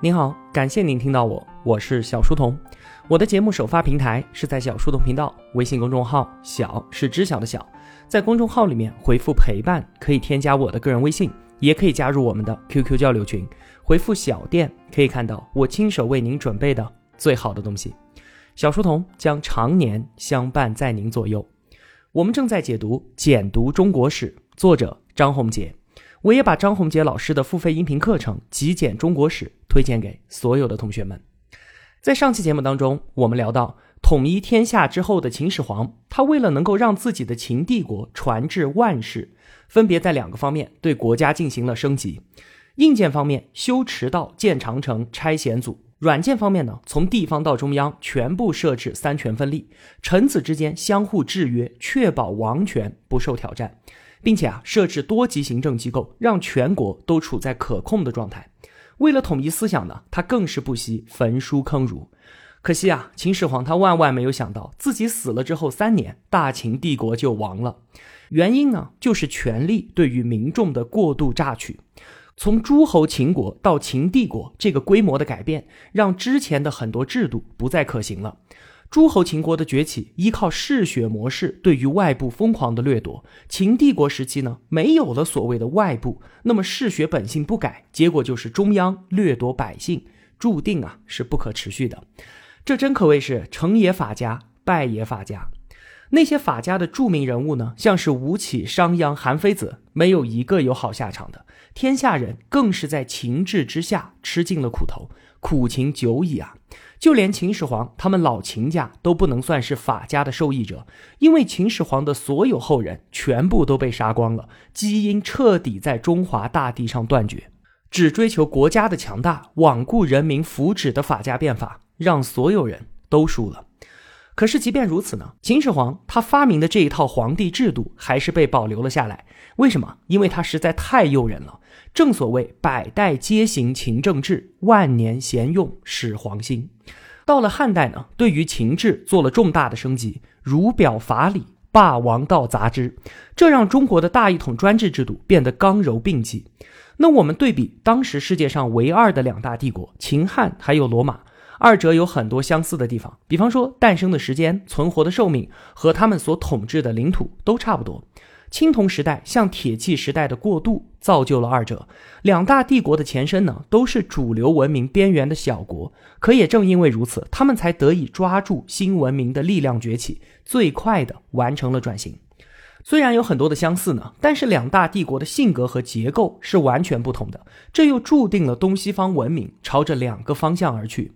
您好，感谢您听到我，我是小书童。我的节目首发平台是在小书童频道微信公众号，小是知晓的小，在公众号里面回复陪伴，可以添加我的个人微信，也可以加入我们的 QQ 交流群。回复小店可以看到我亲手为您准备的最好的东西。小书童将常年相伴在您左右。我们正在解读《简读中国史》，作者张宏杰。我也把张宏杰老师的付费音频课程《极简中国史》推荐给所有的同学们。在上期节目当中，我们聊到统一天下之后的秦始皇，他为了能够让自己的秦帝国传至万世，分别在两个方面对国家进行了升级：硬件方面修驰道、建长城、拆险阻；软件方面呢，从地方到中央全部设置三权分立，臣子之间相互制约，确保王权不受挑战。并且啊，设置多级行政机构，让全国都处在可控的状态。为了统一思想呢，他更是不惜焚书坑儒。可惜啊，秦始皇他万万没有想到，自己死了之后三年，大秦帝国就亡了。原因呢，就是权力对于民众的过度榨取。从诸侯秦国到秦帝国这个规模的改变，让之前的很多制度不再可行了。诸侯秦国的崛起依靠嗜血模式对于外部疯狂的掠夺。秦帝国时期呢，没有了所谓的外部，那么嗜血本性不改，结果就是中央掠夺百姓，注定啊是不可持续的。这真可谓是成也法家，败也法家。那些法家的著名人物呢，像是吴起、商鞅、韩非子，没有一个有好下场的。天下人更是在秦制之下吃尽了苦头，苦情久矣啊。就连秦始皇他们老秦家都不能算是法家的受益者，因为秦始皇的所有后人全部都被杀光了，基因彻底在中华大地上断绝。只追求国家的强大、罔顾人民福祉的法家变法，让所有人都输了。可是即便如此呢，秦始皇他发明的这一套皇帝制度还是被保留了下来。为什么？因为他实在太诱人了。正所谓百代皆行秦政制，万年贤用始皇心。到了汉代呢，对于秦制做了重大的升级，儒表法理，霸王道杂之，这让中国的大一统专制制度变得刚柔并济。那我们对比当时世界上唯二的两大帝国秦汉还有罗马，二者有很多相似的地方，比方说诞生的时间、存活的寿命和他们所统治的领土都差不多。青铜时代向铁器时代的过渡，造就了二者。两大帝国的前身呢，都是主流文明边缘的小国。可也正因为如此，他们才得以抓住新文明的力量崛起，最快的完成了转型。虽然有很多的相似呢，但是两大帝国的性格和结构是完全不同的。这又注定了东西方文明朝着两个方向而去。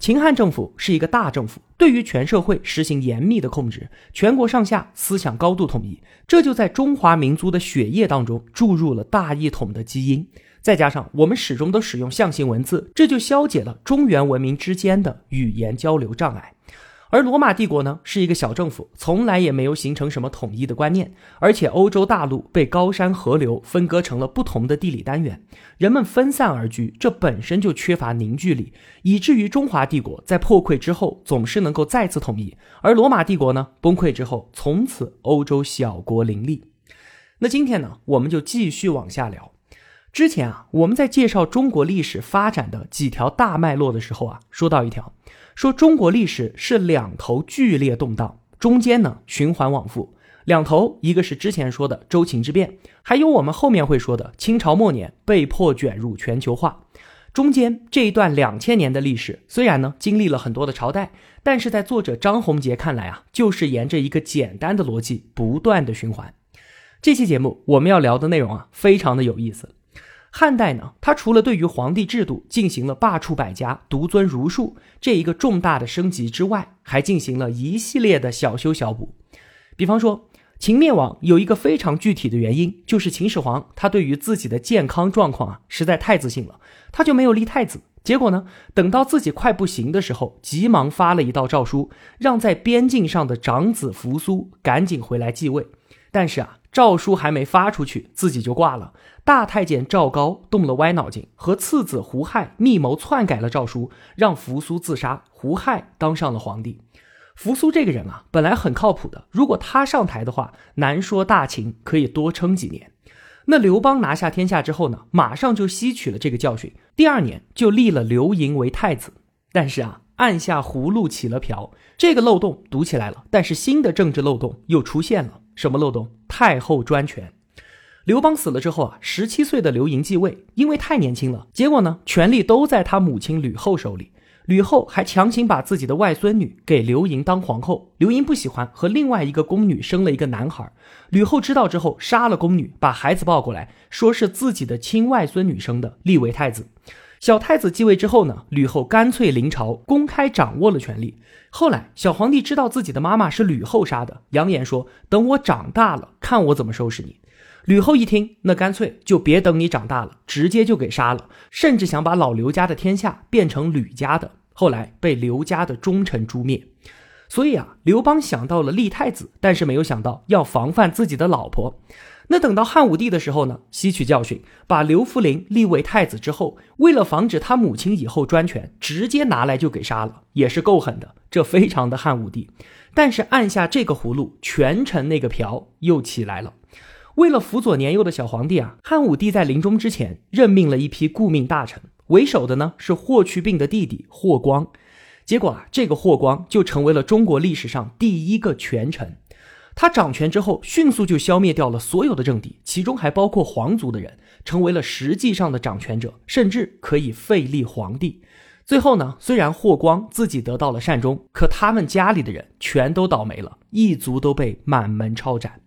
秦汉政府是一个大政府，对于全社会实行严密的控制，全国上下思想高度统一，这就在中华民族的血液当中注入了大一统的基因。再加上我们始终都使用象形文字，这就消解了中原文明之间的语言交流障碍。而罗马帝国呢，是一个小政府，从来也没有形成什么统一的观念，而且欧洲大陆被高山河流分割成了不同的地理单元，人们分散而居，这本身就缺乏凝聚力，以至于中华帝国在破溃之后总是能够再次统一，而罗马帝国呢，崩溃之后，从此欧洲小国林立。那今天呢，我们就继续往下聊。之前啊，我们在介绍中国历史发展的几条大脉络的时候啊，说到一条。说中国历史是两头剧烈动荡，中间呢循环往复。两头一个是之前说的周秦之变，还有我们后面会说的清朝末年被迫卷入全球化。中间这一段两千年的历史，虽然呢经历了很多的朝代，但是在作者张宏杰看来啊，就是沿着一个简单的逻辑不断的循环。这期节目我们要聊的内容啊，非常的有意思。汉代呢，它除了对于皇帝制度进行了罢黜百家、独尊儒术这一个重大的升级之外，还进行了一系列的小修小补。比方说，秦灭亡有一个非常具体的原因，就是秦始皇他对于自己的健康状况啊实在太自信了，他就没有立太子。结果呢，等到自己快不行的时候，急忙发了一道诏书，让在边境上的长子扶苏赶紧回来继位。但是啊，诏书还没发出去，自己就挂了。大太监赵高动了歪脑筋，和次子胡亥密谋篡改了诏书，让扶苏自杀，胡亥当上了皇帝。扶苏这个人啊，本来很靠谱的，如果他上台的话，难说大秦可以多撑几年。那刘邦拿下天下之后呢，马上就吸取了这个教训，第二年就立了刘盈为太子。但是啊，按下葫芦起了瓢，这个漏洞堵起来了，但是新的政治漏洞又出现了。什么漏洞？太后专权。刘邦死了之后啊，十七岁的刘盈继位，因为太年轻了，结果呢，权力都在他母亲吕后手里。吕后还强行把自己的外孙女给刘盈当皇后，刘盈不喜欢，和另外一个宫女生了一个男孩。吕后知道之后，杀了宫女，把孩子抱过来，说是自己的亲外孙女生的，立为太子。小太子继位之后呢，吕后干脆临朝，公开掌握了权力。后来小皇帝知道自己的妈妈是吕后杀的，扬言说：“等我长大了，看我怎么收拾你。”吕后一听，那干脆就别等你长大了，直接就给杀了，甚至想把老刘家的天下变成吕家的。后来被刘家的忠臣诛灭，所以啊，刘邦想到了立太子，但是没有想到要防范自己的老婆。那等到汉武帝的时候呢，吸取教训，把刘弗陵立为太子之后，为了防止他母亲以后专权，直接拿来就给杀了，也是够狠的，这非常的汉武帝。但是按下这个葫芦，权臣那个瓢又起来了。为了辅佐年幼的小皇帝啊，汉武帝在临终之前任命了一批顾命大臣。为首的呢是霍去病的弟弟霍光，结果啊，这个霍光就成为了中国历史上第一个权臣。他掌权之后，迅速就消灭掉了所有的政敌，其中还包括皇族的人，成为了实际上的掌权者，甚至可以废立皇帝。最后呢，虽然霍光自己得到了善终，可他们家里的人全都倒霉了，一族都被满门抄斩。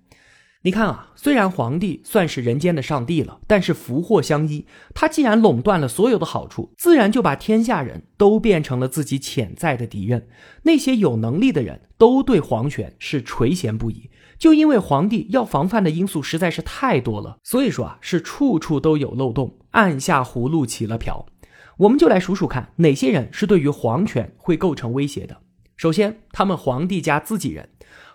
你看啊，虽然皇帝算是人间的上帝了，但是福祸相依。他既然垄断了所有的好处，自然就把天下人都变成了自己潜在的敌人。那些有能力的人都对皇权是垂涎不已，就因为皇帝要防范的因素实在是太多了，所以说啊，是处处都有漏洞，按下葫芦起了瓢。我们就来数数看，哪些人是对于皇权会构成威胁的。首先，他们皇帝家自己人。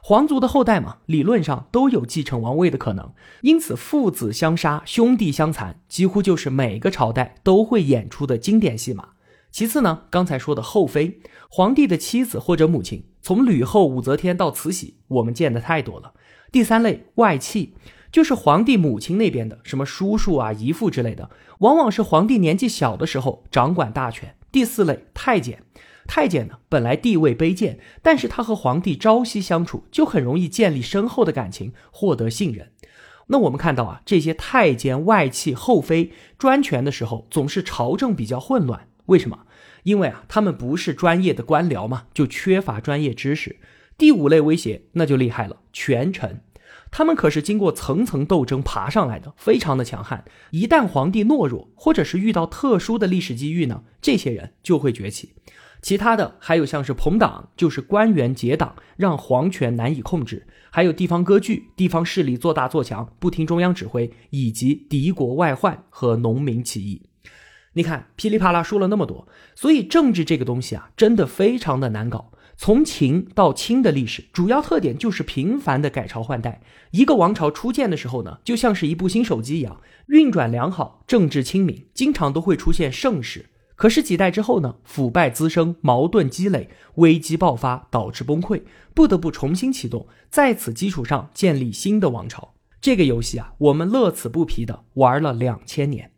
皇族的后代嘛，理论上都有继承王位的可能，因此父子相杀、兄弟相残，几乎就是每个朝代都会演出的经典戏码。其次呢，刚才说的后妃，皇帝的妻子或者母亲，从吕后、武则天到慈禧，我们见的太多了。第三类外戚，就是皇帝母亲那边的，什么叔叔啊、姨父之类的，往往是皇帝年纪小的时候掌管大权。第四类太监。太监呢，本来地位卑贱，但是他和皇帝朝夕相处，就很容易建立深厚的感情，获得信任。那我们看到啊，这些太监、外戚、后妃专权的时候，总是朝政比较混乱。为什么？因为啊，他们不是专业的官僚嘛，就缺乏专业知识。第五类威胁那就厉害了，权臣，他们可是经过层层斗争爬上来的，非常的强悍。一旦皇帝懦弱，或者是遇到特殊的历史机遇呢，这些人就会崛起。其他的还有像是朋党，就是官员结党，让皇权难以控制；还有地方割据，地方势力做大做强，不听中央指挥，以及敌国外患和农民起义。你看，噼里啪啦说了那么多，所以政治这个东西啊，真的非常的难搞。从秦到清的历史，主要特点就是频繁的改朝换代。一个王朝初建的时候呢，就像是一部新手机一样，运转良好，政治清明，经常都会出现盛世。可是几代之后呢？腐败滋生，矛盾积累，危机爆发，导致崩溃，不得不重新启动，在此基础上建立新的王朝。这个游戏啊，我们乐此不疲的玩了两千年。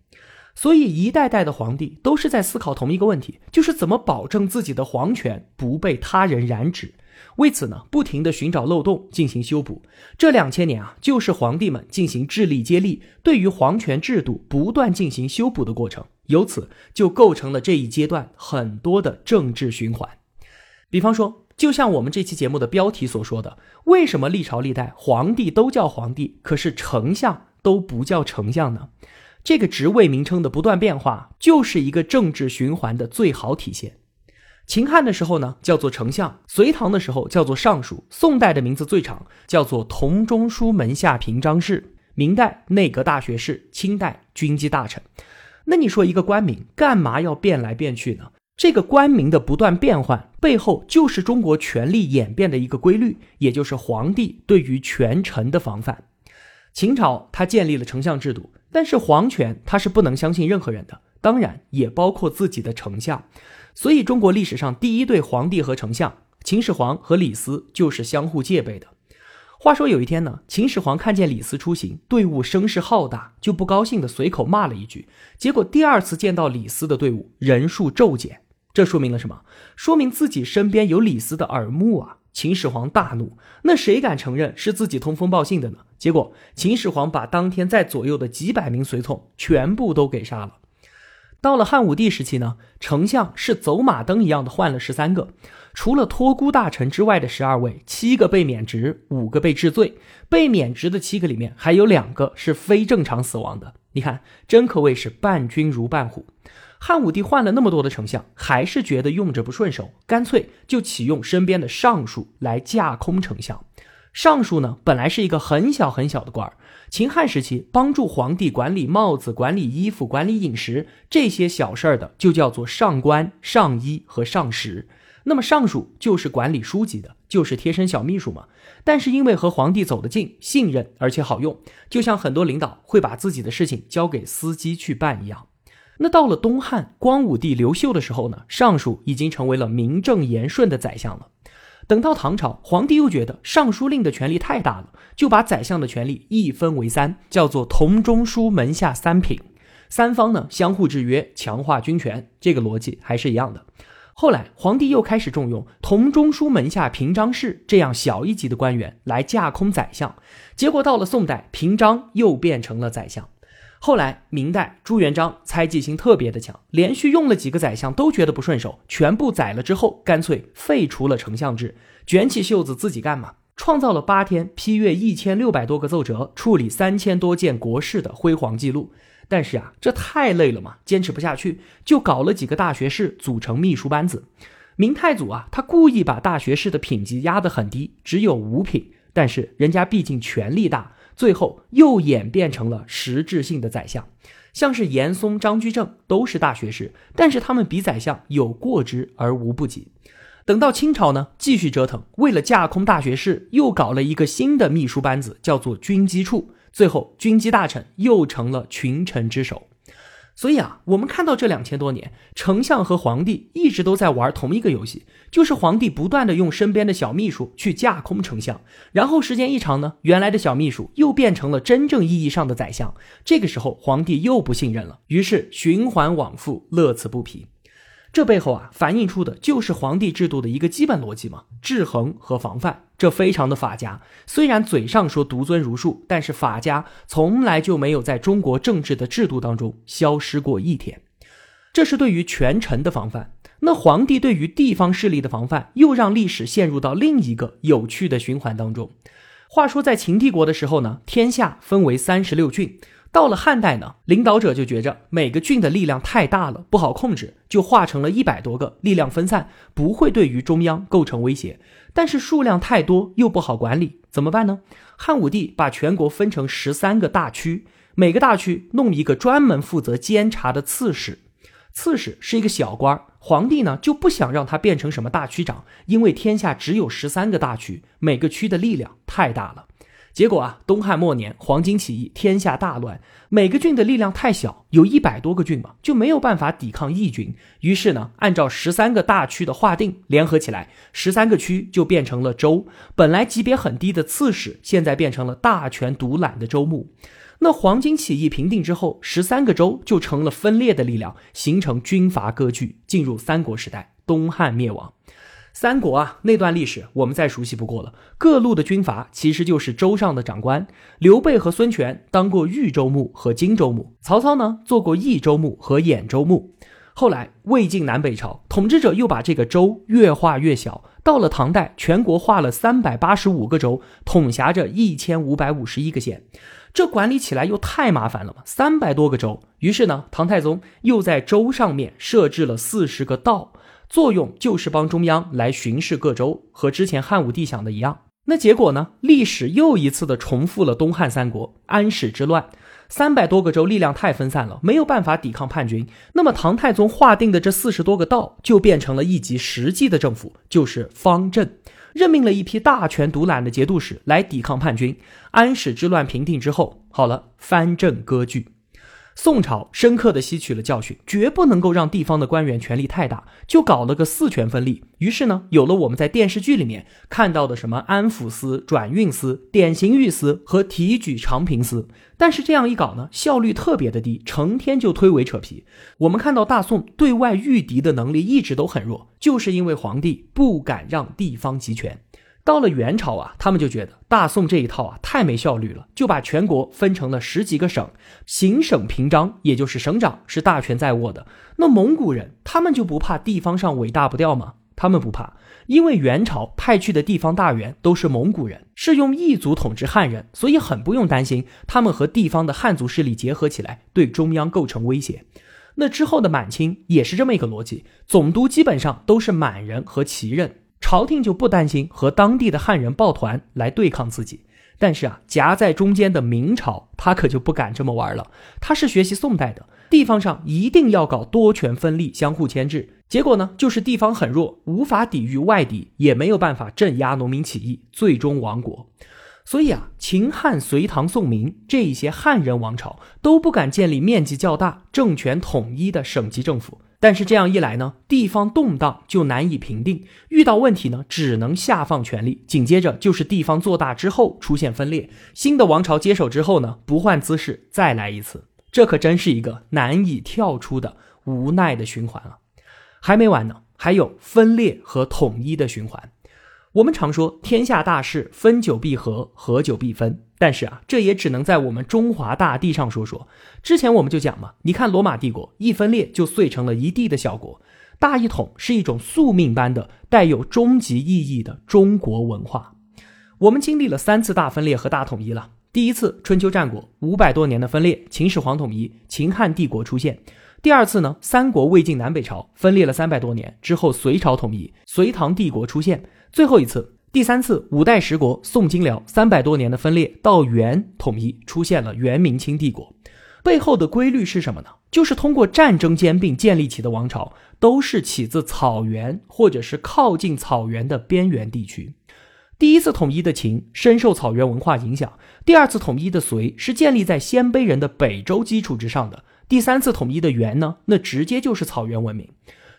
所以一代代的皇帝都是在思考同一个问题，就是怎么保证自己的皇权不被他人染指。为此呢，不停的寻找漏洞进行修补。这两千年啊，就是皇帝们进行智力接力，对于皇权制度不断进行修补的过程。由此就构成了这一阶段很多的政治循环。比方说，就像我们这期节目的标题所说的，为什么历朝历代皇帝都叫皇帝，可是丞相都不叫丞相呢？这个职位名称的不断变化，就是一个政治循环的最好体现。秦汉的时候呢，叫做丞相；隋唐的时候叫做尚书；宋代的名字最长，叫做同中书门下平章事；明代内阁大学士；清代军机大臣。那你说一个官名干嘛要变来变去呢？这个官名的不断变换背后，就是中国权力演变的一个规律，也就是皇帝对于权臣的防范。秦朝他建立了丞相制度，但是皇权他是不能相信任何人的，当然也包括自己的丞相。所以，中国历史上第一对皇帝和丞相秦始皇和李斯就是相互戒备的。话说有一天呢，秦始皇看见李斯出行，队伍声势浩大，就不高兴的随口骂了一句。结果第二次见到李斯的队伍人数骤减，这说明了什么？说明自己身边有李斯的耳目啊！秦始皇大怒，那谁敢承认是自己通风报信的呢？结果秦始皇把当天在左右的几百名随从全部都给杀了。到了汉武帝时期呢，丞相是走马灯一样的换了十三个。除了托孤大臣之外的十二位，七个被免职，五个被治罪。被免职的七个里面，还有两个是非正常死亡的。你看，真可谓是伴君如伴虎。汉武帝换了那么多的丞相，还是觉得用着不顺手，干脆就启用身边的尚书来架空丞相。尚书呢，本来是一个很小很小的官儿，秦汉时期帮助皇帝管理帽子、管理衣服、管理饮食这些小事儿的，就叫做上官、上衣和上食。那么尚书就是管理书籍的，就是贴身小秘书嘛。但是因为和皇帝走得近，信任而且好用，就像很多领导会把自己的事情交给司机去办一样。那到了东汉光武帝刘秀的时候呢，尚书已经成为了名正言顺的宰相了。等到唐朝，皇帝又觉得尚书令的权力太大了，就把宰相的权力一分为三，叫做同中书门下三品，三方呢相互制约，强化军权。这个逻辑还是一样的。后来，皇帝又开始重用同中书门下平章事这样小一级的官员来架空宰相，结果到了宋代，平章又变成了宰相。后来，明代朱元璋猜忌心特别的强，连续用了几个宰相都觉得不顺手，全部宰了之后，干脆废除了丞相制，卷起袖子自己干嘛，创造了八天批阅一千六百多个奏折，处理三千多件国事的辉煌记录。但是啊，这太累了嘛，坚持不下去，就搞了几个大学士组成秘书班子。明太祖啊，他故意把大学士的品级压得很低，只有五品。但是人家毕竟权力大，最后又演变成了实质性的宰相。像是严嵩、张居正都是大学士，但是他们比宰相有过之而无不及。等到清朝呢，继续折腾，为了架空大学士，又搞了一个新的秘书班子，叫做军机处。最后，军机大臣又成了群臣之首，所以啊，我们看到这两千多年，丞相和皇帝一直都在玩同一个游戏，就是皇帝不断的用身边的小秘书去架空丞相，然后时间一长呢，原来的小秘书又变成了真正意义上的宰相，这个时候皇帝又不信任了，于是循环往复，乐此不疲。这背后啊，反映出的就是皇帝制度的一个基本逻辑嘛，制衡和防范，这非常的法家。虽然嘴上说独尊儒术，但是法家从来就没有在中国政治的制度当中消失过一天。这是对于权臣的防范，那皇帝对于地方势力的防范，又让历史陷入到另一个有趣的循环当中。话说在秦帝国的时候呢，天下分为三十六郡。到了汉代呢，领导者就觉着每个郡的力量太大了，不好控制，就划成了一百多个，力量分散，不会对于中央构成威胁。但是数量太多又不好管理，怎么办呢？汉武帝把全国分成十三个大区，每个大区弄一个专门负责监察的刺史。刺史是一个小官，皇帝呢就不想让他变成什么大区长，因为天下只有十三个大区，每个区的力量太大了。结果啊，东汉末年黄巾起义，天下大乱。每个郡的力量太小，有一百多个郡嘛，就没有办法抵抗义军。于是呢，按照十三个大区的划定，联合起来，十三个区就变成了州。本来级别很低的刺史，现在变成了大权独揽的州牧。那黄巾起义平定之后，十三个州就成了分裂的力量，形成军阀割据，进入三国时代，东汉灭亡。三国啊，那段历史我们再熟悉不过了。各路的军阀其实就是州上的长官。刘备和孙权当过豫州牧和荆州牧，曹操呢做过益州牧和兖州牧。后来魏晋南北朝统治者又把这个州越划越小，到了唐代，全国划了三百八十五个州，统辖着一千五百五十一个县。这管理起来又太麻烦了嘛，三百多个州。于是呢，唐太宗又在州上面设置了四十个道。作用就是帮中央来巡视各州，和之前汉武帝想的一样。那结果呢？历史又一次的重复了东汉三国安史之乱，三百多个州力量太分散了，没有办法抵抗叛军。那么唐太宗划定的这四十多个道，就变成了一级实际的政府，就是方阵，任命了一批大权独揽的节度使来抵抗叛军。安史之乱平定之后，好了，藩镇割据。宋朝深刻的吸取了教训，绝不能够让地方的官员权力太大，就搞了个四权分立。于是呢，有了我们在电视剧里面看到的什么安抚司、转运司、典刑狱司和提举长平司。但是这样一搞呢，效率特别的低，成天就推诿扯皮。我们看到大宋对外御敌的能力一直都很弱，就是因为皇帝不敢让地方集权。到了元朝啊，他们就觉得大宋这一套啊太没效率了，就把全国分成了十几个省，行省平章，也就是省长是大权在握的。那蒙古人他们就不怕地方上尾大不掉吗？他们不怕，因为元朝派去的地方大员都是蒙古人，是用异族统治汉人，所以很不用担心他们和地方的汉族势力结合起来对中央构成威胁。那之后的满清也是这么一个逻辑，总督基本上都是满人和旗人。朝廷就不担心和当地的汉人抱团来对抗自己，但是啊，夹在中间的明朝他可就不敢这么玩了。他是学习宋代的，地方上一定要搞多权分立、相互牵制。结果呢，就是地方很弱，无法抵御外敌，也没有办法镇压农民起义，最终亡国。所以啊，秦汉、隋唐、宋、明这一些汉人王朝都不敢建立面积较大、政权统一的省级政府。但是这样一来呢，地方动荡就难以平定，遇到问题呢，只能下放权力。紧接着就是地方做大之后出现分裂，新的王朝接手之后呢，不换姿势再来一次，这可真是一个难以跳出的无奈的循环啊！还没完呢，还有分裂和统一的循环。我们常说天下大事，分久必合，合久必分。但是啊，这也只能在我们中华大地上说说。之前我们就讲嘛，你看罗马帝国一分裂就碎成了一地的小国。大一统是一种宿命般的、带有终极意义的中国文化。我们经历了三次大分裂和大统一了。第一次春秋战国五百多年的分裂，秦始皇统一，秦汉帝国出现。第二次呢，三国、魏晋南北朝分裂了三百多年之后，隋朝统一，隋唐帝国出现。最后一次，第三次五代十国宋金辽三百多年的分裂到元统一，出现了元明清帝国。背后的规律是什么呢？就是通过战争兼并建立起的王朝，都是起自草原或者是靠近草原的边缘地区。第一次统一的秦深受草原文化影响，第二次统一的隋是建立在鲜卑人的北周基础之上的，第三次统一的元呢，那直接就是草原文明。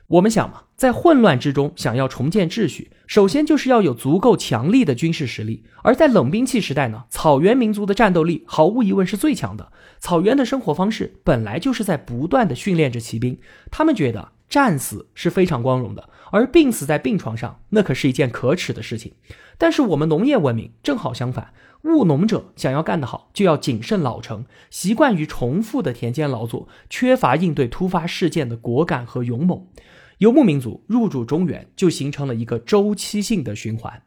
我们想嘛，在混乱之中想要重建秩序，首先就是要有足够强力的军事实力。而在冷兵器时代呢，草原民族的战斗力毫无疑问是最强的。草原的生活方式本来就是在不断的训练着骑兵，他们觉得战死是非常光荣的，而病死在病床上那可是一件可耻的事情。但是我们农业文明正好相反，务农者想要干得好，就要谨慎老成，习惯于重复的田间劳作，缺乏应对突发事件的果敢和勇猛。游牧民族入主中原，就形成了一个周期性的循环。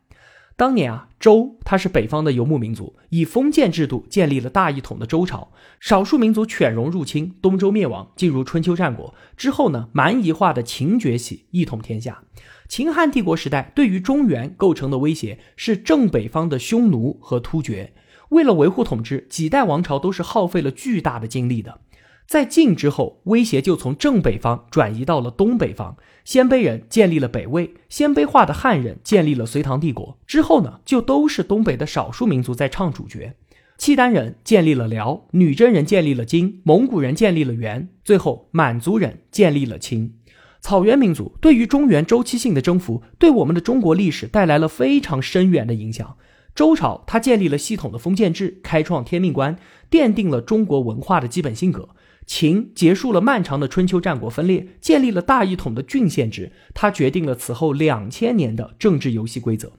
当年啊，周它是北方的游牧民族，以封建制度建立了大一统的周朝。少数民族犬戎入侵，东周灭亡，进入春秋战国之后呢，蛮夷化的秦崛起，一统天下。秦汉帝国时代对于中原构成的威胁是正北方的匈奴和突厥。为了维护统治，几代王朝都是耗费了巨大的精力的。在晋之后，威胁就从正北方转移到了东北方。鲜卑人建立了北魏，鲜卑化的汉人建立了隋唐帝国。之后呢，就都是东北的少数民族在唱主角。契丹人建立了辽，女真人建立了金，蒙古人建立了元，最后满族人建立了清。草原民族对于中原周期性的征服，对我们的中国历史带来了非常深远的影响。周朝它建立了系统的封建制，开创天命观，奠定了中国文化的基本性格。秦结束了漫长的春秋战国分裂，建立了大一统的郡县制，它决定了此后两千年的政治游戏规则。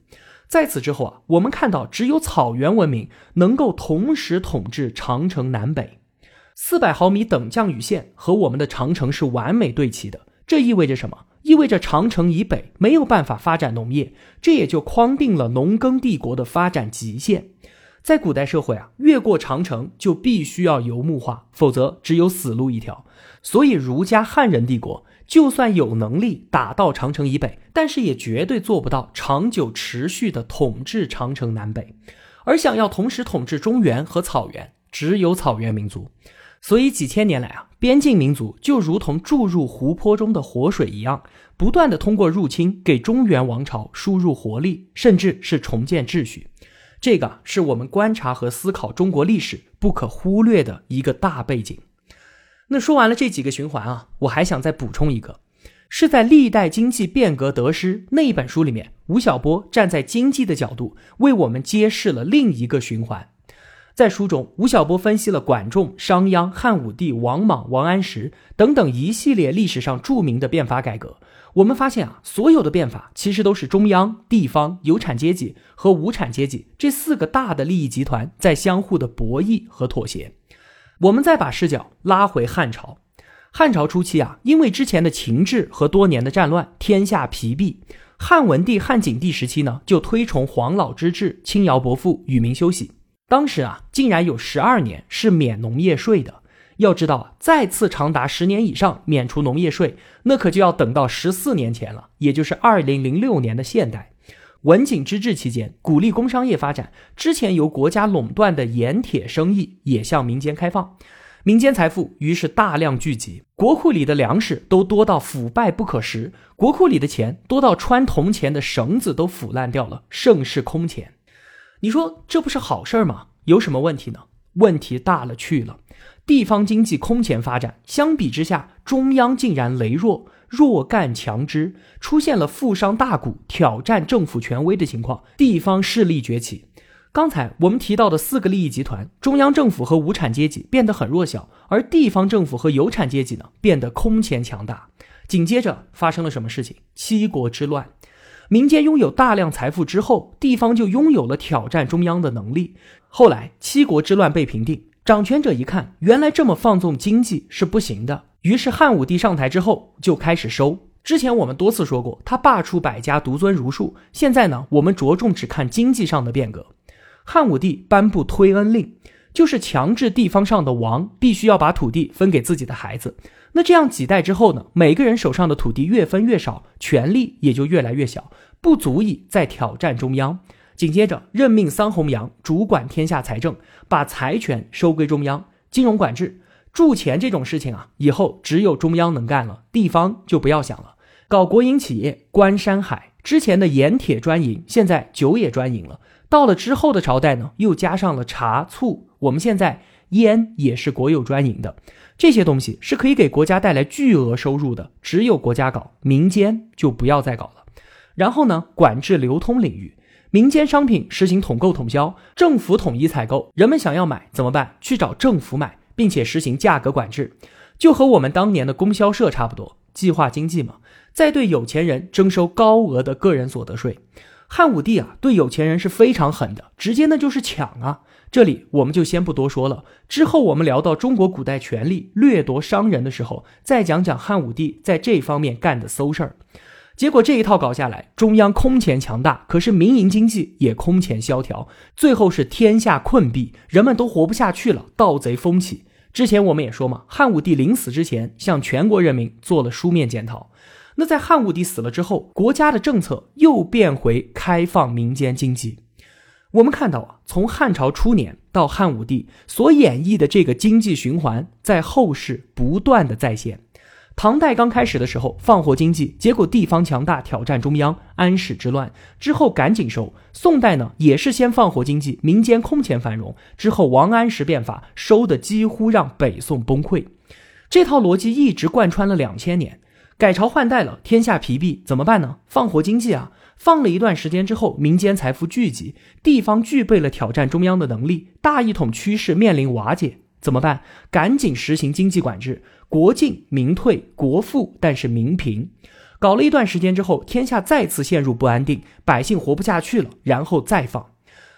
在此之后啊，我们看到只有草原文明能够同时统治长城南北，四百毫米等降雨线和我们的长城是完美对齐的。这意味着什么？意味着长城以北没有办法发展农业，这也就框定了农耕帝国的发展极限。在古代社会啊，越过长城就必须要游牧化，否则只有死路一条。所以儒家汉人帝国就算有能力打到长城以北，但是也绝对做不到长久持续的统治长城南北。而想要同时统治中原和草原，只有草原民族。所以几千年来啊，边境民族就如同注入湖泊中的活水一样，不断的通过入侵给中原王朝输入活力，甚至是重建秩序。这个是我们观察和思考中国历史不可忽略的一个大背景。那说完了这几个循环啊，我还想再补充一个，是在《历代经济变革得失》那一本书里面，吴晓波站在经济的角度为我们揭示了另一个循环。在书中，吴晓波分析了管仲、商鞅、汉武帝、王莽、王安石等等一系列历史上著名的变法改革。我们发现啊，所有的变法其实都是中央、地方、有产阶级和无产阶级这四个大的利益集团在相互的博弈和妥协。我们再把视角拉回汉朝，汉朝初期啊，因为之前的情志和多年的战乱，天下疲弊。汉文帝、汉景帝时期呢，就推崇黄老之治，轻徭薄赋，与民休息。当时啊，竟然有十二年是免农业税的。要知道，再次长达十年以上免除农业税，那可就要等到十四年前了，也就是二零零六年的现代。文景之治期间，鼓励工商业发展，之前由国家垄断的盐铁生意也向民间开放，民间财富于是大量聚集，国库里的粮食都多到腐败不可食，国库里的钱多到穿铜钱的绳子都腐烂掉了，盛世空前。你说这不是好事吗？有什么问题呢？问题大了去了，地方经济空前发展，相比之下，中央竟然羸弱，弱干强支，出现了富商大贾挑战政府权威的情况，地方势力崛起。刚才我们提到的四个利益集团，中央政府和无产阶级变得很弱小，而地方政府和有产阶级呢，变得空前强大。紧接着发生了什么事情？七国之乱。民间拥有大量财富之后，地方就拥有了挑战中央的能力。后来七国之乱被平定，掌权者一看，原来这么放纵经济是不行的，于是汉武帝上台之后就开始收。之前我们多次说过，他罢黜百家，独尊儒术。现在呢，我们着重只看经济上的变革。汉武帝颁布推恩令，就是强制地方上的王必须要把土地分给自己的孩子。那这样几代之后呢？每个人手上的土地越分越少，权力也就越来越小，不足以再挑战中央。紧接着任命桑弘羊主管天下财政，把财权收归中央。金融管制、铸钱这种事情啊，以后只有中央能干了，地方就不要想了。搞国营企业，关山海，之前的盐铁专营，现在酒也专营了。到了之后的朝代呢，又加上了茶醋，我们现在烟也是国有专营的。这些东西是可以给国家带来巨额收入的，只有国家搞，民间就不要再搞了。然后呢，管制流通领域，民间商品实行统购统销，政府统一采购。人们想要买怎么办？去找政府买，并且实行价格管制，就和我们当年的供销社差不多，计划经济嘛。再对有钱人征收高额的个人所得税。汉武帝啊，对有钱人是非常狠的，直接那就是抢啊。这里我们就先不多说了，之后我们聊到中国古代权力掠夺商人的时候，再讲讲汉武帝在这方面干的馊事儿。结果这一套搞下来，中央空前强大，可是民营经济也空前萧条，最后是天下困弊，人们都活不下去了，盗贼风起。之前我们也说嘛，汉武帝临死之前向全国人民做了书面检讨。那在汉武帝死了之后，国家的政策又变回开放民间经济。我们看到啊，从汉朝初年到汉武帝所演绎的这个经济循环，在后世不断的再现。唐代刚开始的时候放火经济，结果地方强大挑战中央，安史之乱之后赶紧收。宋代呢，也是先放火经济，民间空前繁荣，之后王安石变法，收的几乎让北宋崩溃。这套逻辑一直贯穿了两千年。改朝换代了，天下疲弊，怎么办呢？放火经济啊！放了一段时间之后，民间财富聚集，地方具备了挑战中央的能力，大一统趋势面临瓦解，怎么办？赶紧实行经济管制，国进民退，国富但是民贫。搞了一段时间之后，天下再次陷入不安定，百姓活不下去了，然后再放。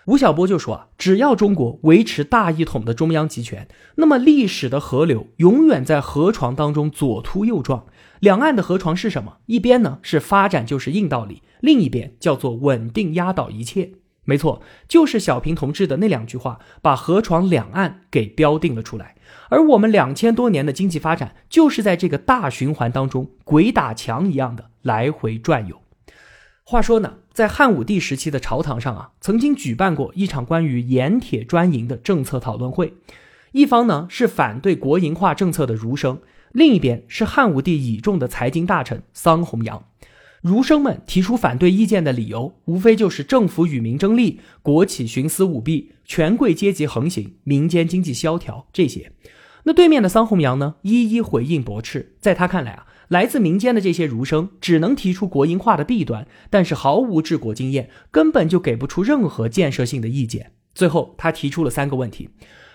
吴晓波就说啊，只要中国维持大一统的中央集权，那么历史的河流永远在河床当中左突右撞。两岸的河床是什么？一边呢是发展就是硬道理，另一边叫做稳定压倒一切。没错，就是小平同志的那两句话，把河床两岸给标定了出来。而我们两千多年的经济发展，就是在这个大循环当中鬼打墙一样的来回转悠。话说呢，在汉武帝时期的朝堂上啊，曾经举办过一场关于盐铁专营的政策讨论会，一方呢是反对国营化政策的儒生。另一边是汉武帝倚重的财经大臣桑弘羊，儒生们提出反对意见的理由，无非就是政府与民争利、国企徇私舞弊、权贵阶级横行、民间经济萧条这些。那对面的桑弘羊呢，一一回应驳斥。在他看来啊，来自民间的这些儒生只能提出国营化的弊端，但是毫无治国经验，根本就给不出任何建设性的意见。最后，他提出了三个问题，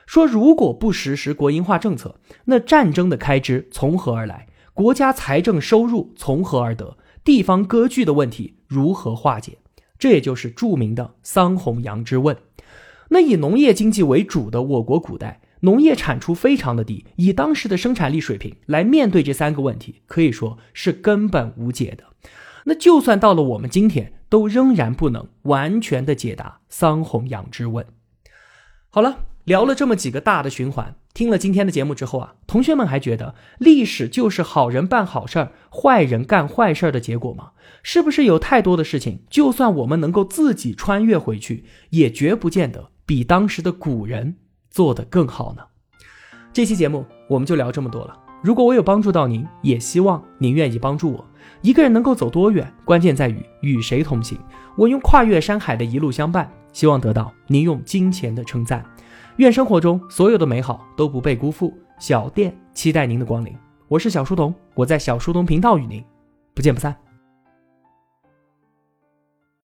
说如果不实施国营化政策，那战争的开支从何而来？国家财政收入从何而得？地方割据的问题如何化解？这也就是著名的桑弘羊之问。那以农业经济为主的我国古代，农业产出非常的低，以当时的生产力水平来面对这三个问题，可以说是根本无解的。那就算到了我们今天，都仍然不能完全的解答桑弘羊之问。好了，聊了这么几个大的循环，听了今天的节目之后啊，同学们还觉得历史就是好人办好事儿，坏人干坏事儿的结果吗？是不是有太多的事情，就算我们能够自己穿越回去，也绝不见得比当时的古人做得更好呢？这期节目我们就聊这么多了。如果我有帮助到您，也希望您愿意帮助我。一个人能够走多远，关键在于与谁同行。我用跨越山海的一路相伴，希望得到您用金钱的称赞。愿生活中所有的美好都不被辜负。小店期待您的光临。我是小书童，我在小书童频道与您不见不散。